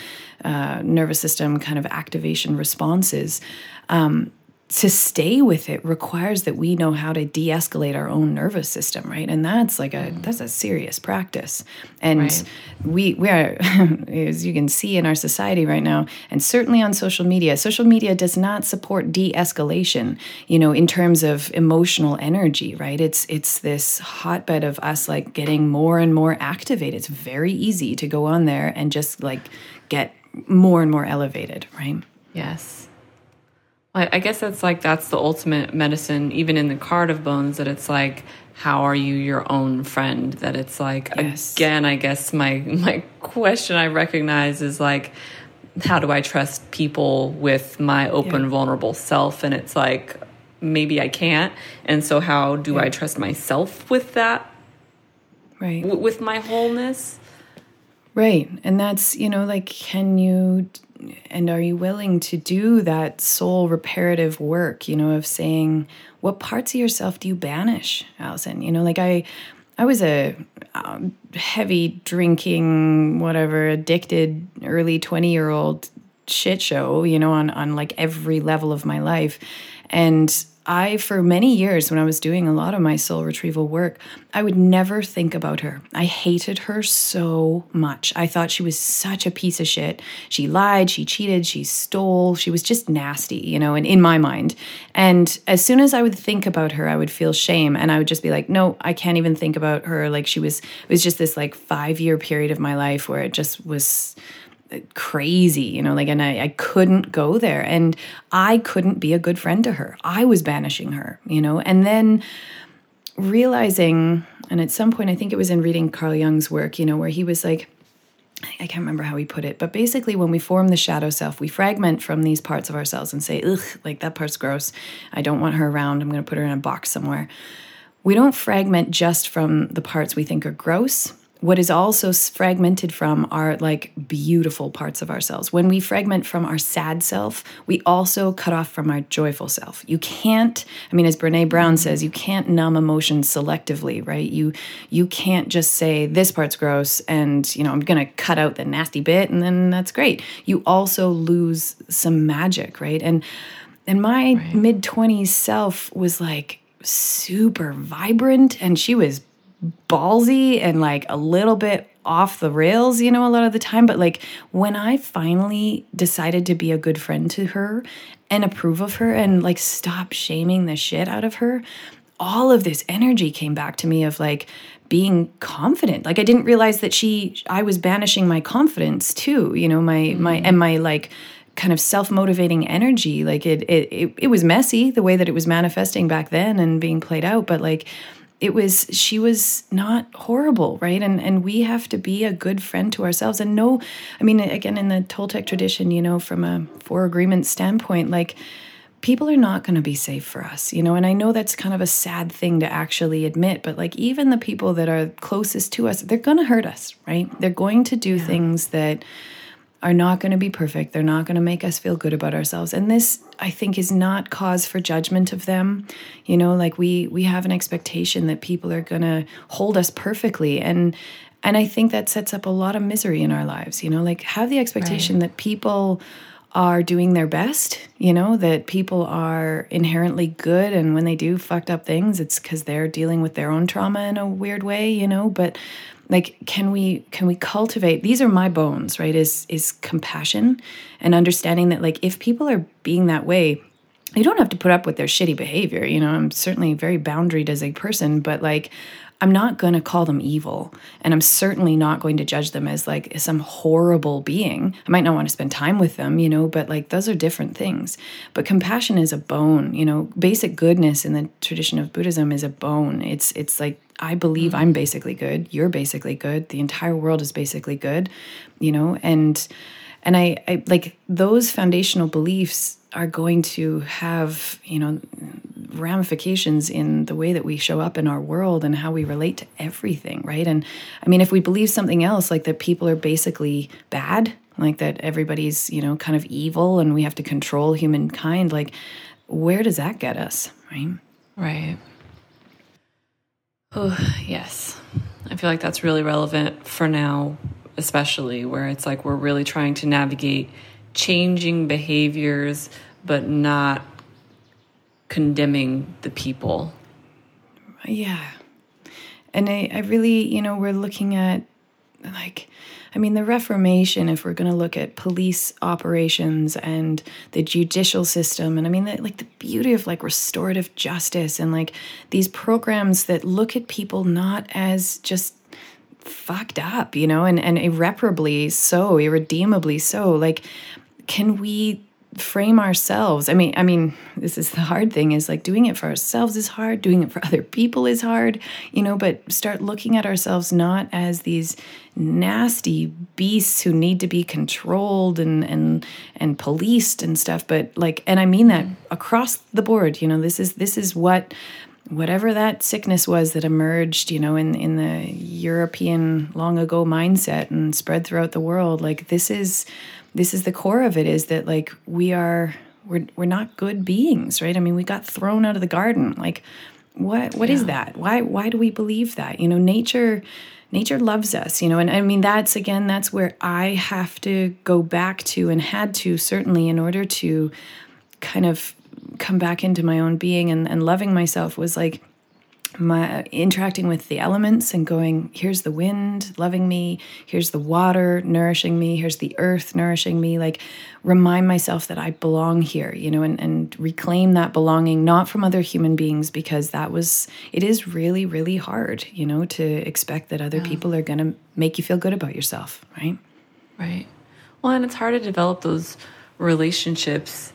uh, nervous system kind of activation responses. Um, to stay with it requires that we know how to de-escalate our own nervous system right? And that's like a mm. that's a serious practice. And right. we we are as you can see in our society right now and certainly on social media social media does not support de-escalation you know in terms of emotional energy right? It's it's this hotbed of us like getting more and more activated. It's very easy to go on there and just like get more and more elevated right? Yes I guess that's like that's the ultimate medicine, even in the card of bones. That it's like, how are you your own friend? That it's like yes. again. I guess my my question I recognize is like, how do I trust people with my open, yeah. vulnerable self? And it's like maybe I can't. And so, how do yeah. I trust myself with that? Right. W- with my wholeness. Right. And that's you know like, can you and are you willing to do that soul reparative work you know of saying what parts of yourself do you banish allison? You know like i i was a um, heavy drinking whatever addicted early 20 year old shit show you know on on like every level of my life. And I, for many years, when I was doing a lot of my soul retrieval work, I would never think about her. I hated her so much. I thought she was such a piece of shit. She lied, she cheated, she stole. She was just nasty, you know, and in my mind. And as soon as I would think about her, I would feel shame and I would just be like, no, I can't even think about her. Like she was, it was just this like five year period of my life where it just was crazy, you know, like, and I, I couldn't go there. And I couldn't be a good friend to her. I was banishing her, you know, and then realizing, and at some point, I think it was in reading Carl Jung's work, you know, where he was like, I can't remember how he put it, but basically, when we form the shadow self, we fragment from these parts of ourselves and say, ugh, like that part's gross. I don't want her around. I'm going to put her in a box somewhere. We don't fragment just from the parts we think are gross what is also fragmented from are like beautiful parts of ourselves. When we fragment from our sad self, we also cut off from our joyful self. You can't, I mean, as Brene Brown says, you can't numb emotions selectively, right? You you can't just say this part's gross and you know I'm gonna cut out the nasty bit and then that's great. You also lose some magic, right? And and my right. mid twenties self was like super vibrant and she was ballsy and like a little bit off the rails, you know, a lot of the time. But like when I finally decided to be a good friend to her and approve of her and like stop shaming the shit out of her, all of this energy came back to me of like being confident. Like I didn't realize that she I was banishing my confidence too, you know, my mm-hmm. my and my like kind of self-motivating energy. Like it, it it it was messy the way that it was manifesting back then and being played out, but like it was she was not horrible right? And and we have to be a good friend to ourselves. And no i mean again in the toltec tradition you know from a four agreement standpoint like people are not going to be safe for us you know? And i know that's kind of a sad thing to actually admit but like even the people that are closest to us they're going to hurt us right? They're going to do yeah. things that are not going to be perfect. They're not going to make us feel good about ourselves. And this I think is not cause for judgment of them. You know, like we we have an expectation that people are going to hold us perfectly and and I think that sets up a lot of misery in our lives, you know, like have the expectation right. that people are doing their best, you know, that people are inherently good and when they do fucked up things, it's cuz they're dealing with their own trauma in a weird way, you know, but like can we can we cultivate these are my bones right is is compassion and understanding that like if people are being that way you don't have to put up with their shitty behavior you know i'm certainly very boundaried as a person but like I'm not going to call them evil. And I'm certainly not going to judge them as like some horrible being. I might not want to spend time with them, you know, but like those are different things. But compassion is a bone, you know, basic goodness in the tradition of Buddhism is a bone. It's it's like I believe I'm basically good, you're basically good, the entire world is basically good, you know, and and I, I like those foundational beliefs are going to have you know ramifications in the way that we show up in our world and how we relate to everything right? And i mean if we believe something else like that people are basically bad like that everybody's you know kind of evil and we have to control humankind like where does that get us right? Right. Oh yes. I feel like that's really relevant for now especially where it's like we're really trying to navigate changing behaviors but not condemning the people yeah and I, I really you know we're looking at like I mean, the Reformation, if we're going to look at police operations and the judicial system, and I mean, the, like the beauty of like restorative justice and like these programs that look at people not as just fucked up, you know, and, and irreparably so, irredeemably so. Like, can we frame ourselves? I mean i mean this is the hard thing is like doing it for ourselves is hard doing it for other people is hard you know but start looking at ourselves not as these nasty beasts who need to be controlled and and and policed and stuff but like and i mean that mm. across the board you know this is this is what whatever that sickness was that emerged, you know, in in the European long ago mindset and spread throughout the world, like this is this is the core of it is that like we are we're we're not good beings, right? I mean, we got thrown out of the garden. Like what what yeah. is that? Why why do we believe that? You know, nature nature loves us, you know, and I mean that's again that's where I have to go back to and had to certainly in order to kind of come back into my own being and, and loving myself was like my interacting with the elements and going here's the wind loving me. Here's the water nourishing me. Here's the earth nourishing me. Like remind myself that i belong here you know and, and reclaim that belonging not from other human beings because that was it is really really hard you know to expect that other yeah. people are going to make you feel good about yourself right? Right. Well and it's hard to develop those relationships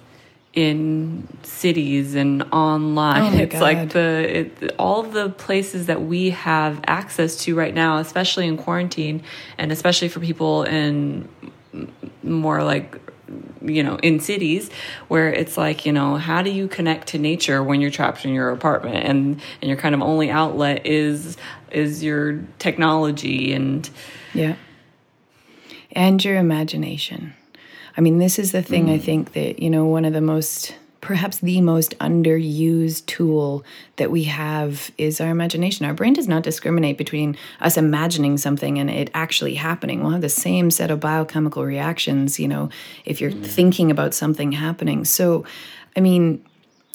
in cities and online. Oh it's God. like the it, all the places that we have access to right now, especially in quarantine, and especially for people in more like you know in cities where it's like you know how do you connect to nature when you're trapped in your apartment and and your kind of only outlet is is your technology and yeah and your imagination I mean, this is the thing mm. I think that, you know, one of the most perhaps the most underused tool that we have is our imagination. Our brain does not discriminate between us imagining something and it actually happening. We'll have the same set of biochemical reactions, you know, if you're mm. thinking about something happening. So, I mean,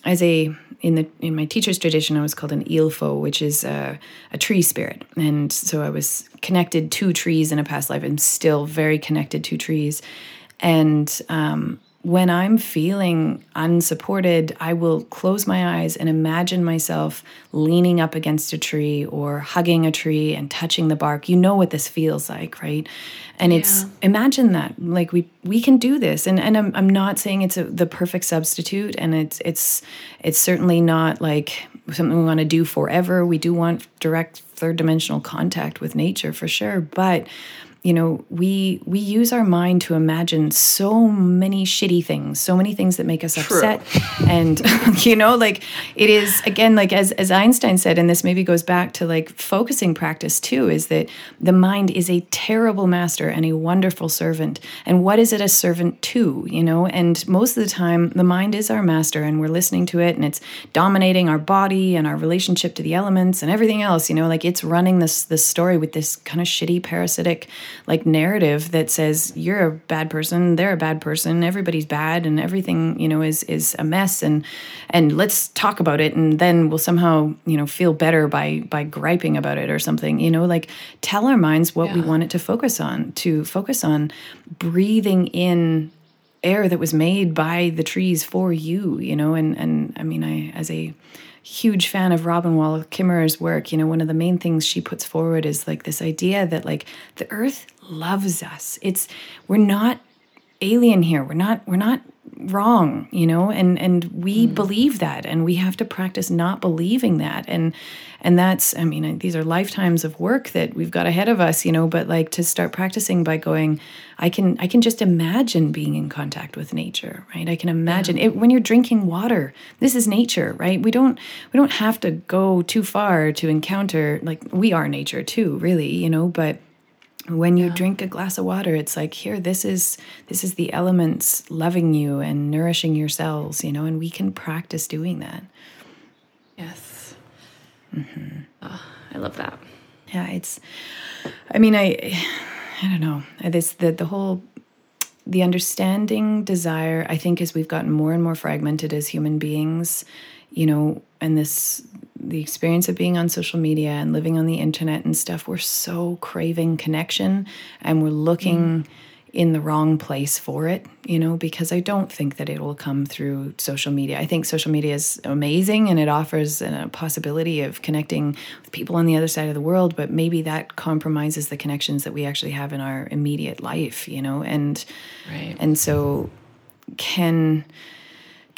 as a in the in my teacher's tradition, I was called an ilfo, which is a, a tree spirit, and so I was connected to trees in a past life. I'm still very connected to trees, and um, when I'm feeling unsupported, I will close my eyes and imagine myself leaning up against a tree or hugging a tree and touching the bark. You know what this feels like, right? And yeah. it's imagine that like we we can do this, and and I'm I'm not saying it's a, the perfect substitute, and it's it's it's certainly not like something we want to do forever. We do want direct third dimensional contact with nature for sure, but you know we we use our mind to imagine so many shitty things so many things that make us True. upset. And you know like it is again like as as einstein said and this maybe goes back to like focusing practice too is that the mind is a terrible master and a wonderful servant. And what is it a servant to you know? And most of the time the mind is our master and we're listening to it and it's dominating our body and our relationship to the elements and everything else you know? Like it's running this this story with this kind of shitty parasitic like narrative that says you're a bad person, they're a bad person, everybody's bad, and everything you know is is a mess, and and let's talk about it, and then we'll somehow you know feel better by by griping about it or something. You know, like tell our minds what yeah. we want it to focus on. To focus on breathing in air that was made by the trees for you. You know, and and I mean, I as a huge fan of Robin Wall Kimmerer's work. You know, one of the main things she puts forward is like this idea that like the earth loves us. It's we're not alien here. We're not we're not wrong you know and and we mm. believe that and we have to practice not believing that and and that's i mean these are lifetimes of work that we've got ahead of us you know but like to start practicing by going i can i can just imagine being in contact with nature right i can imagine yeah. it when you're drinking water this is nature right we don't we don't have to go too far to encounter like we are nature too really you know but when you yeah. drink a glass of water it's like here this is this is the elements loving you and nourishing your cells you know and we can practice doing that yes mm-hmm. oh, i love that yeah it's i mean i i don't know this the the whole the understanding desire i think as we've gotten more and more fragmented as human beings you know and this the experience of being on social media and living on the internet and stuff, we're so craving connection and we're looking mm. in the wrong place for it, you know, because I don't think that it will come through social media. I think social media is amazing and it offers a possibility of connecting with people on the other side of the world, but maybe that compromises the connections that we actually have in our immediate life, you know, and right. and so can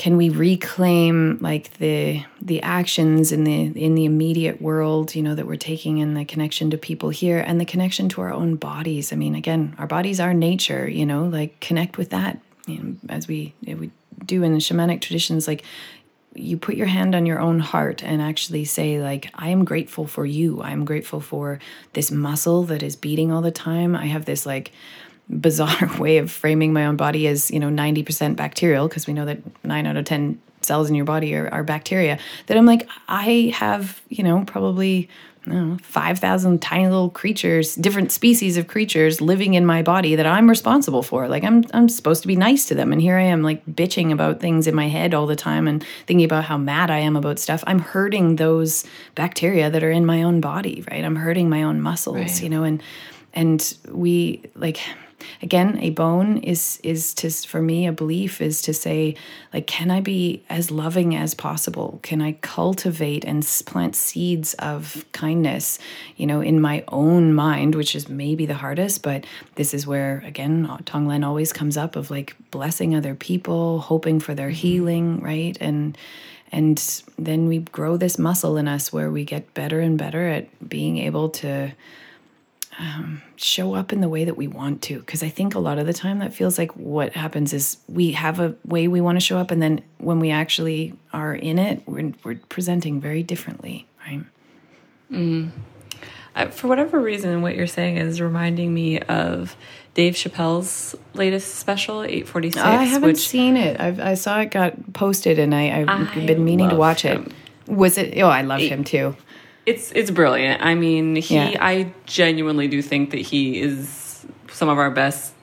can we reclaim like the the actions in the in the immediate world you know that we're taking and the connection to people here and the connection to our own bodies? I mean again our bodies are nature you know like connect with that. You know, as we we do in the shamanic traditions like you put your hand on your own heart and actually say like i am grateful for you. I'm grateful for this muscle that is beating all the time. I have this like bizarre way of framing my own body as you know 90% bacterial because we know that 9 out of 10 cells in your body are, are bacteria that i'm like i have you know probably 5,000 tiny little creatures, different species of creatures living in my body that I'm responsible for. Like I'm I'm supposed to be nice to them and here I am like bitching about things in my head all the time and thinking about how mad I am about stuff. I'm hurting those bacteria that are in my own body, right? I'm hurting my own muscles, right. you know, and and we like again a bone is is to for me a belief is to say like can i be as loving as possible can i cultivate and plant seeds of kindness you know in my own mind which is maybe the hardest but this is where again tonglen always comes up of like blessing other people hoping for their mm-hmm. healing right and and then we grow this muscle in us where we get better and better at being able to um, show up in the way that we want to. Because I think a lot of the time that feels like what happens is we have a way we want to show up, and then when we actually are in it, we're, we're presenting very differently, right? Mm. Uh, for whatever reason, what you're saying is reminding me of Dave Chappelle's latest special, 846. I haven't which, seen it. I've, i saw it got posted, and I, have been meaning to watch him. it. Was it? Oh, I love him too. It's it's brilliant. I mean, he yeah. I genuinely do think that he is some of our best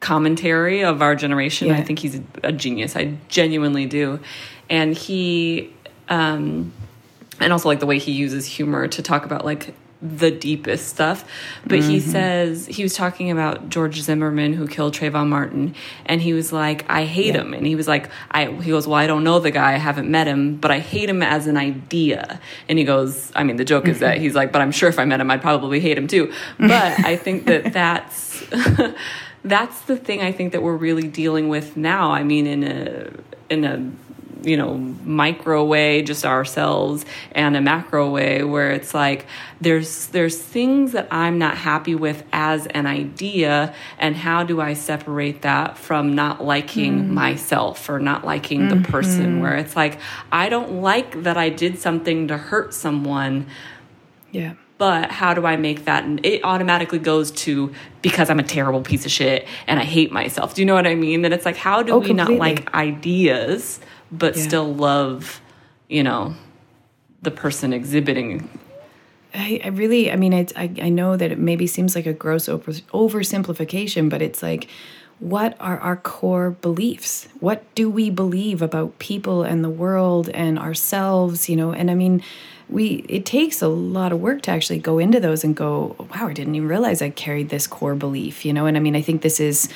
commentary of our generation. Yeah. I think he's a genius. I genuinely do. And he um and also like the way he uses humor to talk about like the deepest stuff. But mm-hmm. he says he was talking about George Zimmerman who killed Trayvon Martin, and he was like, "I hate yeah. him," and he was like, "I." He goes, "Well, I don't know the guy, I haven't met him, but I hate him as an idea." And he goes, "I mean, the joke is that mm-hmm. he's like, but I'm sure if I met him, I'd probably hate him too." But I think that that's. that's the thing I think that we're really dealing with now. I mean, in a in a you know micro way just ourselves and a macro way where it's like there's there's things that I'm not happy with as an idea and how do I separate that from not liking mm. myself or not liking mm-hmm. the person where it's like I don't like that I did something to hurt someone yeah but how do I make that? And it automatically goes to because I'm a terrible piece of shit and I hate myself. Do you know what I mean? That it's like, how do oh, we completely. not like ideas but yeah. still love, you know, the person exhibiting. I, I really, I mean, I, I know that it maybe seems like a gross over, oversimplification, but it's like, what are our core beliefs? What do we believe about people and the world and ourselves? You know, and I mean, we it takes a lot of work to actually go into those and go, wow, I didn't even realize I carried this core belief. You know, and I mean, I think this is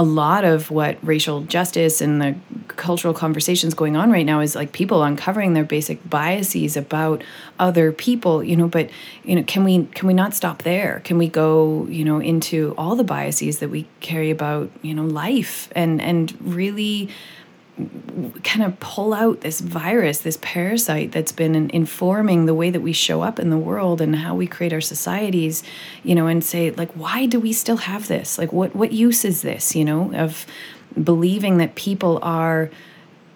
a lot of what racial justice and the cultural conversations going on right now is like people uncovering their basic biases about other people you know but you know can we can we not stop there? Can we go you know into all the biases that we carry about you know life and and really kind of pull out this virus, this parasite that's been informing the way that we show up in the world and how we create our societies, you know, and say like, why do we still have this? Like, what what use is this? You know, of believing that people are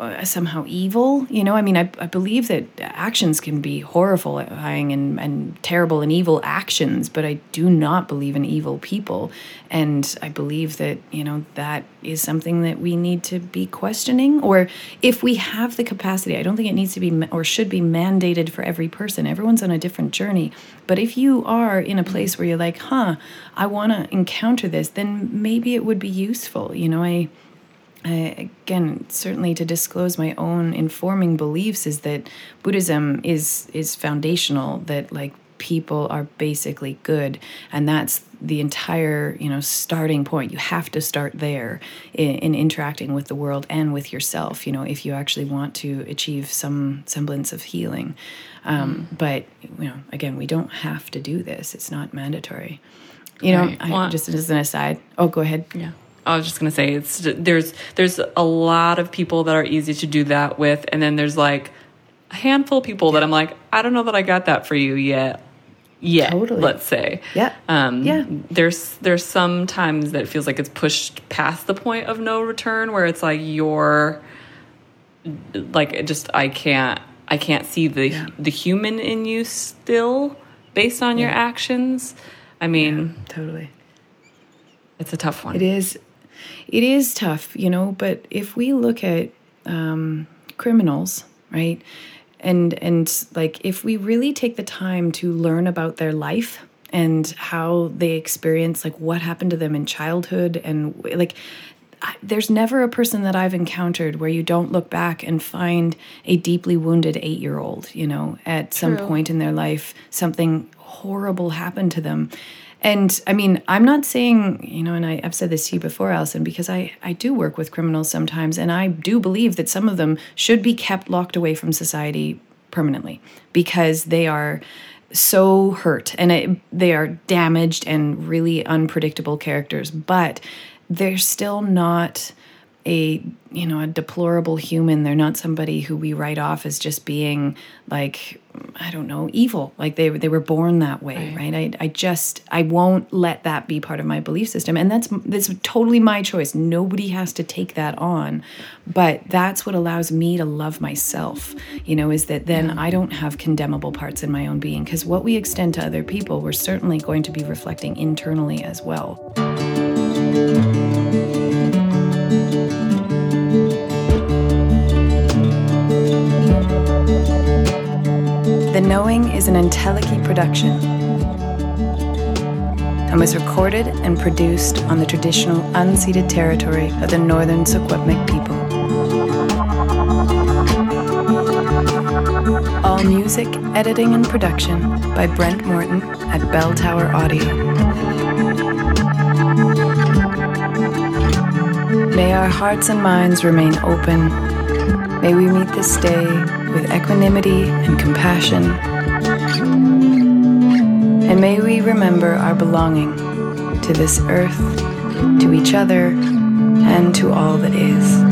uh, somehow evil. You know, I mean, I, I believe that actions can be horrifying and, and terrible and evil actions, but I do not believe in evil people. And I believe that, you know, that is something that we need to be questioning. Or if we have the capacity, I don't think it needs to be or should be mandated for every person. Everyone's on a different journey. But if you are in a place where you're like, huh, I want to encounter this, then maybe it would be useful. You know, I again, certainly to disclose my own informing beliefs is that Buddhism is is foundational. That like people are basically good, and that's the entire you know starting point. You have to start there in, in interacting with the world and with yourself. You know, if you actually want to achieve some semblance of healing. Um, mm. But you know, again, we don't have to do this. It's not mandatory. You know, right. well, I, just as an aside. Oh, go ahead. Yeah. I was just gonna say it's there's there's a lot of people that are easy to do that with, and then there's like a handful of people that I'm like, I don't know that I got that for you yet. Yeah, totally. let's say. Yeah. Um, yeah. There's there's some times that it feels like it's pushed past the point of no return, where it's like you're like just I can't I can't see the yeah. the human in you still based on yeah. your actions. I mean, yeah, totally. It's a tough one. It is it is tough, you know, but if we look at um, criminals, right? And and like if we really take the time to learn about their life and how they experience like what happened to them in childhood and like there's never a person that I've encountered where you don't look back and find a deeply wounded 8-year-old, you know, at True. some point in their life something horrible happened to them and I mean, I'm not saying, you know, and I, have said this to you before, Allison, because I, I do work with criminals sometimes, and I do believe that some of them should be kept locked away from society permanently because they are so hurt and it, they are damaged and really unpredictable characters, but they're still not a you know a deplorable human. They're not somebody who we write off as just being like i don't know evil. Like they they were born that way right, right? I, I just i won't let that be part of my belief system. And that's that's totally my choice. Nobody has to take that on. But that's what allows me to love myself you know is that then i don't have condemnable parts in my own being. Because what we extend to other people we're certainly going to be reflecting internally as well The Knowing is an Entelechy production and was recorded and produced on the traditional unceded territory of the northern Secwepemc people. All music, editing, and production by Brent Morton at Bell Tower Audio. May our hearts and minds remain open. May we meet this day with equanimity and compassion. And may we remember our belonging to this earth, to each other, and to all that is.